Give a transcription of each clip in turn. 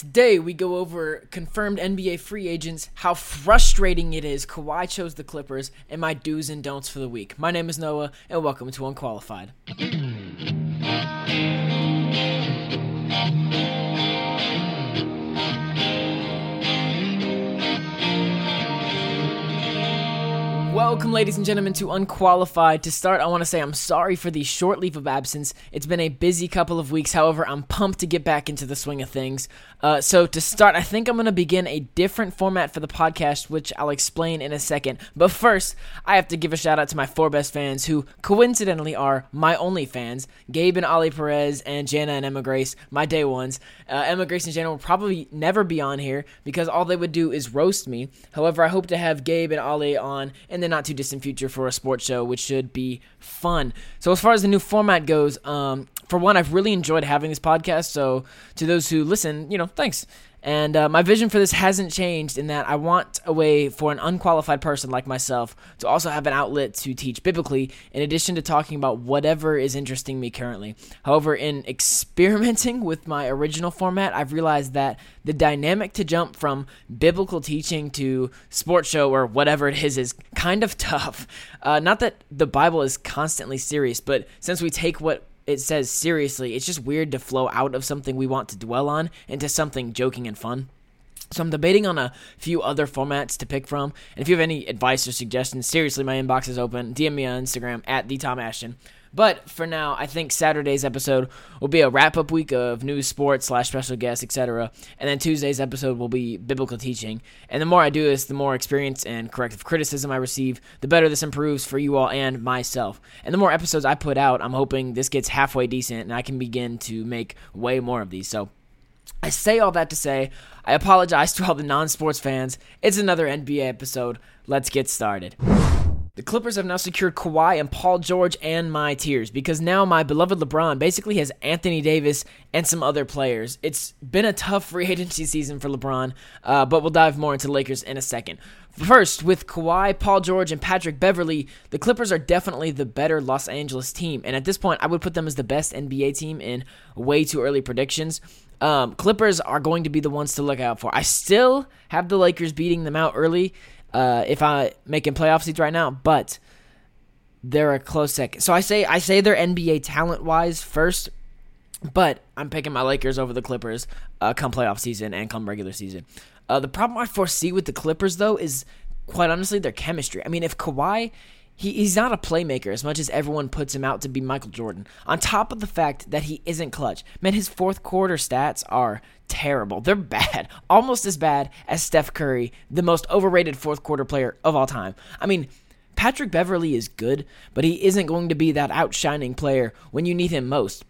Today we go over confirmed NBA free agents, how frustrating it is Kawhi chose the Clippers, and my do's and don'ts for the week. My name is Noah, and welcome to Unqualified. Welcome, ladies and gentlemen, to Unqualified. To start, I want to say I'm sorry for the short leave of absence. It's been a busy couple of weeks. However, I'm pumped to get back into the swing of things. Uh, so, to start, I think I'm going to begin a different format for the podcast, which I'll explain in a second. But first, I have to give a shout out to my four best fans, who coincidentally are my only fans Gabe and Ali Perez, and Jana and Emma Grace, my day ones. Uh, Emma Grace and Jana will probably never be on here because all they would do is roast me. However, I hope to have Gabe and Ali on in the not too distant future for a sports show, which should be fun. So, as far as the new format goes, um, for one, I've really enjoyed having this podcast. So, to those who listen, you know, thanks. And uh, my vision for this hasn't changed in that I want a way for an unqualified person like myself to also have an outlet to teach biblically, in addition to talking about whatever is interesting me currently. However, in experimenting with my original format, I've realized that the dynamic to jump from biblical teaching to sports show or whatever it is is kind of tough. Uh, not that the Bible is constantly serious, but since we take what it says seriously, it's just weird to flow out of something we want to dwell on into something joking and fun. So I'm debating on a few other formats to pick from. And if you have any advice or suggestions, seriously, my inbox is open. DM me on Instagram at the Tom Ashton. But for now, I think Saturday's episode will be a wrap up week of news, sports, slash special guests, etc. And then Tuesday's episode will be biblical teaching. And the more I do this, the more experience and corrective criticism I receive, the better this improves for you all and myself. And the more episodes I put out, I'm hoping this gets halfway decent and I can begin to make way more of these. So I say all that to say, I apologize to all the non sports fans. It's another NBA episode. Let's get started. The Clippers have now secured Kawhi and Paul George and my tears because now my beloved LeBron basically has Anthony Davis and some other players. It's been a tough free agency season for LeBron, uh, but we'll dive more into Lakers in a second. First, with Kawhi, Paul George, and Patrick Beverley, the Clippers are definitely the better Los Angeles team, and at this point, I would put them as the best NBA team in way too early predictions. Um, Clippers are going to be the ones to look out for. I still have the Lakers beating them out early uh, if I making playoff seats right now, but they're a close second. So I say I say they're NBA talent wise first, but I'm picking my Lakers over the Clippers uh, come playoff season and come regular season. Uh, the problem I foresee with the Clippers though is quite honestly their chemistry. I mean, if Kawhi he, he's not a playmaker as much as everyone puts him out to be Michael Jordan. On top of the fact that he isn't clutch, man, his fourth quarter stats are terrible. They're bad, almost as bad as Steph Curry, the most overrated fourth quarter player of all time. I mean, Patrick Beverley is good, but he isn't going to be that outshining player when you need him most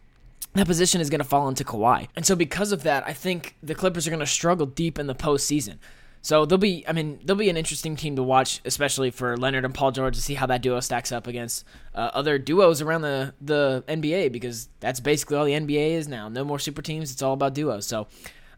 that position is going to fall into Kawhi. And so because of that, I think the Clippers are going to struggle deep in the postseason. So they'll be, I mean, they'll be an interesting team to watch, especially for Leonard and Paul George to see how that duo stacks up against uh, other duos around the the NBA because that's basically all the NBA is now. No more super teams; it's all about duos. So.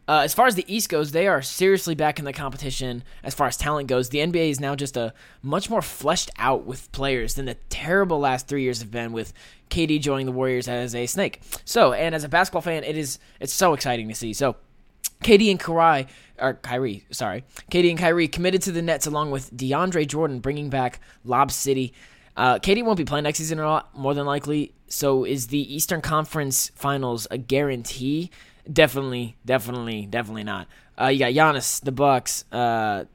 Uh, as far as the East goes, they are seriously back in the competition as far as talent goes. The NBA is now just a much more fleshed out with players than the terrible last three years have been with KD joining the Warriors as a snake. So, and as a basketball fan, it is it's so exciting to see. So, KD and Kyrie, or Kyrie, sorry, KD and Kyrie committed to the Nets along with DeAndre Jordan, bringing back Lob City. Uh, KD won't be playing next season at all, more than likely. So is the Eastern Conference Finals a guarantee? Definitely, definitely, definitely not. Uh, you got Giannis, the Bucks. Uh,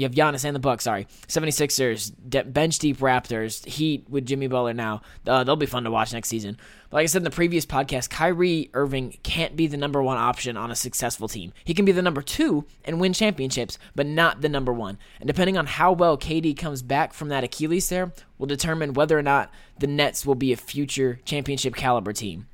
you have Giannis and the Bucks. Sorry, 76ers, de- bench deep Raptors, Heat with Jimmy Butler. Now uh, they'll be fun to watch next season. But like I said in the previous podcast, Kyrie Irving can't be the number one option on a successful team. He can be the number two and win championships, but not the number one. And depending on how well KD comes back from that Achilles tear, will determine whether or not the Nets will be a future championship caliber team.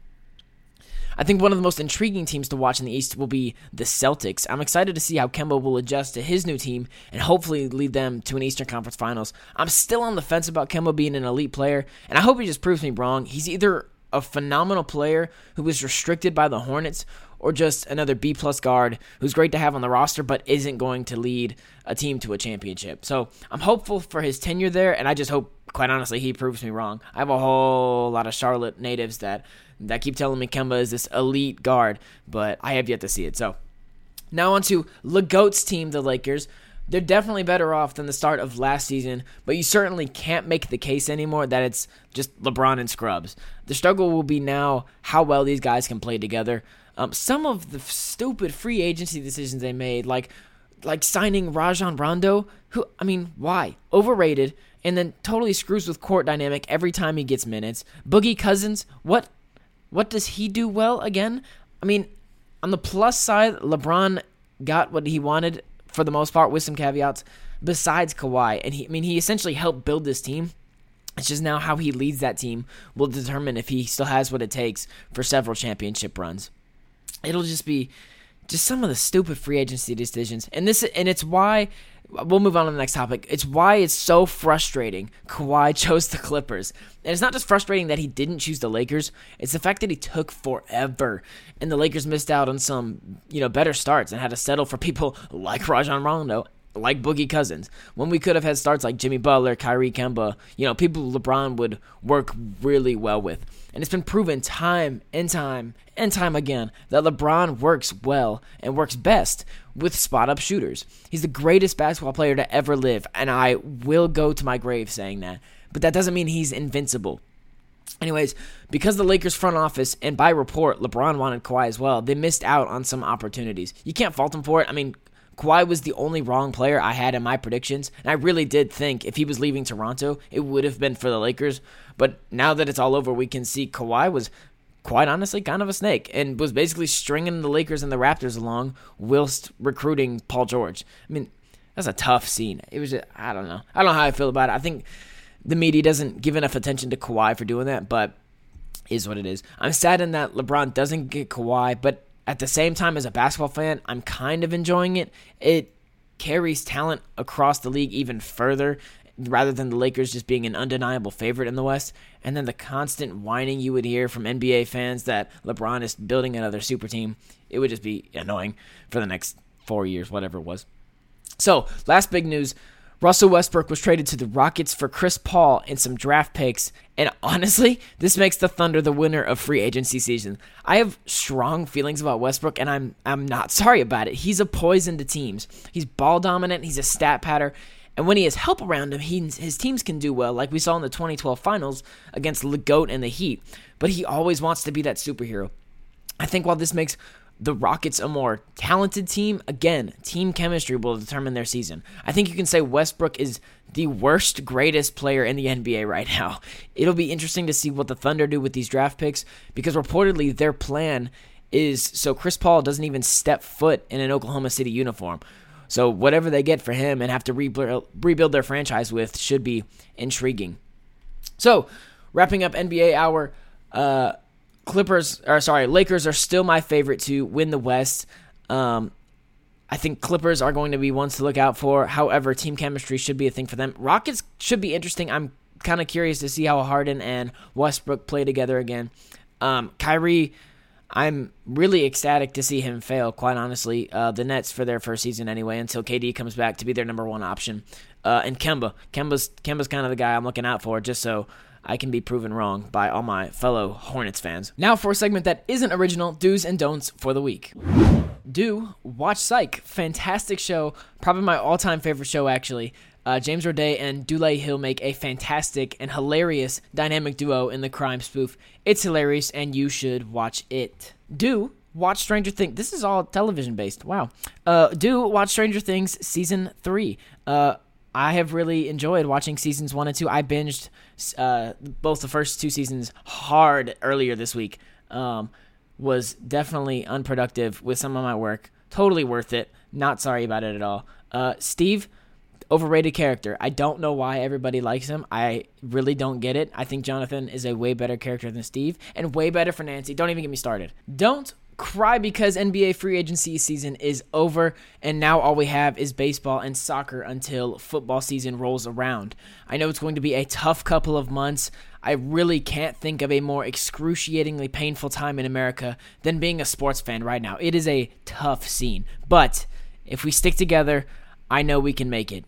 I think one of the most intriguing teams to watch in the East will be the Celtics. I'm excited to see how Kemba will adjust to his new team and hopefully lead them to an Eastern Conference Finals. I'm still on the fence about Kemba being an elite player, and I hope he just proves me wrong. He's either a phenomenal player who was restricted by the Hornets or just another B plus guard who's great to have on the roster but isn't going to lead a team to a championship. So I'm hopeful for his tenure there, and I just hope, quite honestly, he proves me wrong. I have a whole lot of Charlotte natives that that keep telling me Kemba is this elite guard, but I have yet to see it. So Now on to LeGoat's team, the Lakers. They're definitely better off than the start of last season, but you certainly can't make the case anymore that it's just LeBron and Scrubs. The struggle will be now how well these guys can play together. Um, some of the stupid free agency decisions they made, like like signing Rajon Rondo, who I mean, why? Overrated, and then totally screws with court dynamic every time he gets minutes. Boogie Cousins, what what does he do well again? I mean, on the plus side, LeBron got what he wanted for the most part with some caveats besides Kawhi. And he I mean he essentially helped build this team. It's just now how he leads that team will determine if he still has what it takes for several championship runs. It'll just be just some of the stupid free agency decisions. And this and it's why we'll move on to the next topic. It's why it's so frustrating Kawhi chose the Clippers. And it's not just frustrating that he didn't choose the Lakers, it's the fact that he took forever. And the Lakers missed out on some, you know, better starts and had to settle for people like Rajon Rondo like Boogie Cousins. When we could have had starts like Jimmy Butler, Kyrie Kemba, you know, people LeBron would work really well with. And it's been proven time and time and time again that LeBron works well and works best with spot up shooters. He's the greatest basketball player to ever live, and I will go to my grave saying that. But that doesn't mean he's invincible. Anyways, because the Lakers front office and by report LeBron wanted Kawhi as well, they missed out on some opportunities. You can't fault him for it. I mean, Kawhi was the only wrong player I had in my predictions, and I really did think if he was leaving Toronto, it would have been for the Lakers. But now that it's all over, we can see Kawhi was quite honestly kind of a snake and was basically stringing the Lakers and the Raptors along whilst recruiting Paul George. I mean, that's a tough scene. It was just, I don't know. I don't know how I feel about it. I think the media doesn't give enough attention to Kawhi for doing that, but is what it is. I'm saddened that LeBron doesn't get Kawhi, but at the same time, as a basketball fan, I'm kind of enjoying it. It carries talent across the league even further rather than the Lakers just being an undeniable favorite in the West. And then the constant whining you would hear from NBA fans that LeBron is building another super team. It would just be annoying for the next four years, whatever it was. So, last big news Russell Westbrook was traded to the Rockets for Chris Paul and some draft picks, and honestly, this makes the Thunder the winner of free agency season. I have strong feelings about Westbrook, and I'm I'm not sorry about it. He's a poison to teams. He's ball dominant. He's a stat patter. And when he has help around him, he, his teams can do well, like we saw in the 2012 finals against the Goat and the Heat. But he always wants to be that superhero. I think while this makes the Rockets a more talented team, again, team chemistry will determine their season. I think you can say Westbrook is the worst, greatest player in the NBA right now. It'll be interesting to see what the Thunder do with these draft picks because reportedly their plan is so Chris Paul doesn't even step foot in an Oklahoma City uniform. So whatever they get for him and have to rebuild, their franchise with should be intriguing. So wrapping up NBA hour, uh, Clippers or sorry, Lakers are still my favorite to win the West. Um, I think Clippers are going to be ones to look out for. However, team chemistry should be a thing for them. Rockets should be interesting. I'm kind of curious to see how Harden and Westbrook play together again. Um, Kyrie I'm really ecstatic to see him fail, quite honestly. Uh, the Nets for their first season anyway, until KD comes back to be their number one option. Uh, and Kemba. Kemba's, Kemba's kind of the guy I'm looking out for, just so I can be proven wrong by all my fellow Hornets fans. Now for a segment that isn't original do's and don'ts for the week. Do watch Psych. Fantastic show. Probably my all time favorite show, actually. Uh, James Roday and Dulé Hill make a fantastic and hilarious dynamic duo in the crime spoof. It's hilarious, and you should watch it. Do watch Stranger Things. This is all television based. Wow. Uh, do watch Stranger Things season three. Uh, I have really enjoyed watching seasons one and two. I binged uh, both the first two seasons hard earlier this week. Um, was definitely unproductive with some of my work. Totally worth it. Not sorry about it at all. Uh, Steve overrated character. I don't know why everybody likes him. I really don't get it. I think Jonathan is a way better character than Steve and way better for Nancy. Don't even get me started. Don't cry because NBA free agency season is over and now all we have is baseball and soccer until football season rolls around. I know it's going to be a tough couple of months. I really can't think of a more excruciatingly painful time in America than being a sports fan right now. It is a tough scene. But if we stick together, I know we can make it.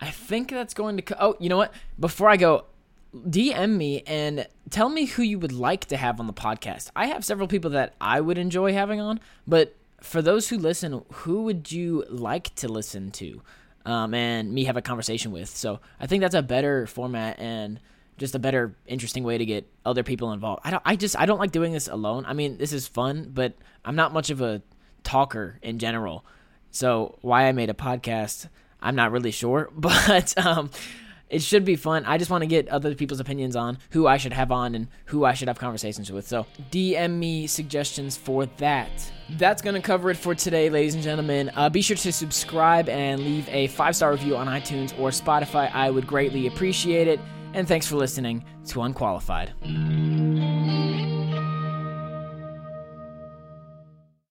I think that's going to. Co- oh, you know what? Before I go, DM me and tell me who you would like to have on the podcast. I have several people that I would enjoy having on, but for those who listen, who would you like to listen to? Um, and me have a conversation with. So I think that's a better format and just a better, interesting way to get other people involved. I don't, I just, I don't like doing this alone. I mean, this is fun, but I'm not much of a talker in general. So why I made a podcast, I'm not really sure, but um, it should be fun. I just want to get other people's opinions on who I should have on and who I should have conversations with. So DM me suggestions for that. That's going to cover it for today, ladies and gentlemen. Uh, be sure to subscribe and leave a five star review on iTunes or Spotify. I would greatly appreciate it. And thanks for listening to Unqualified.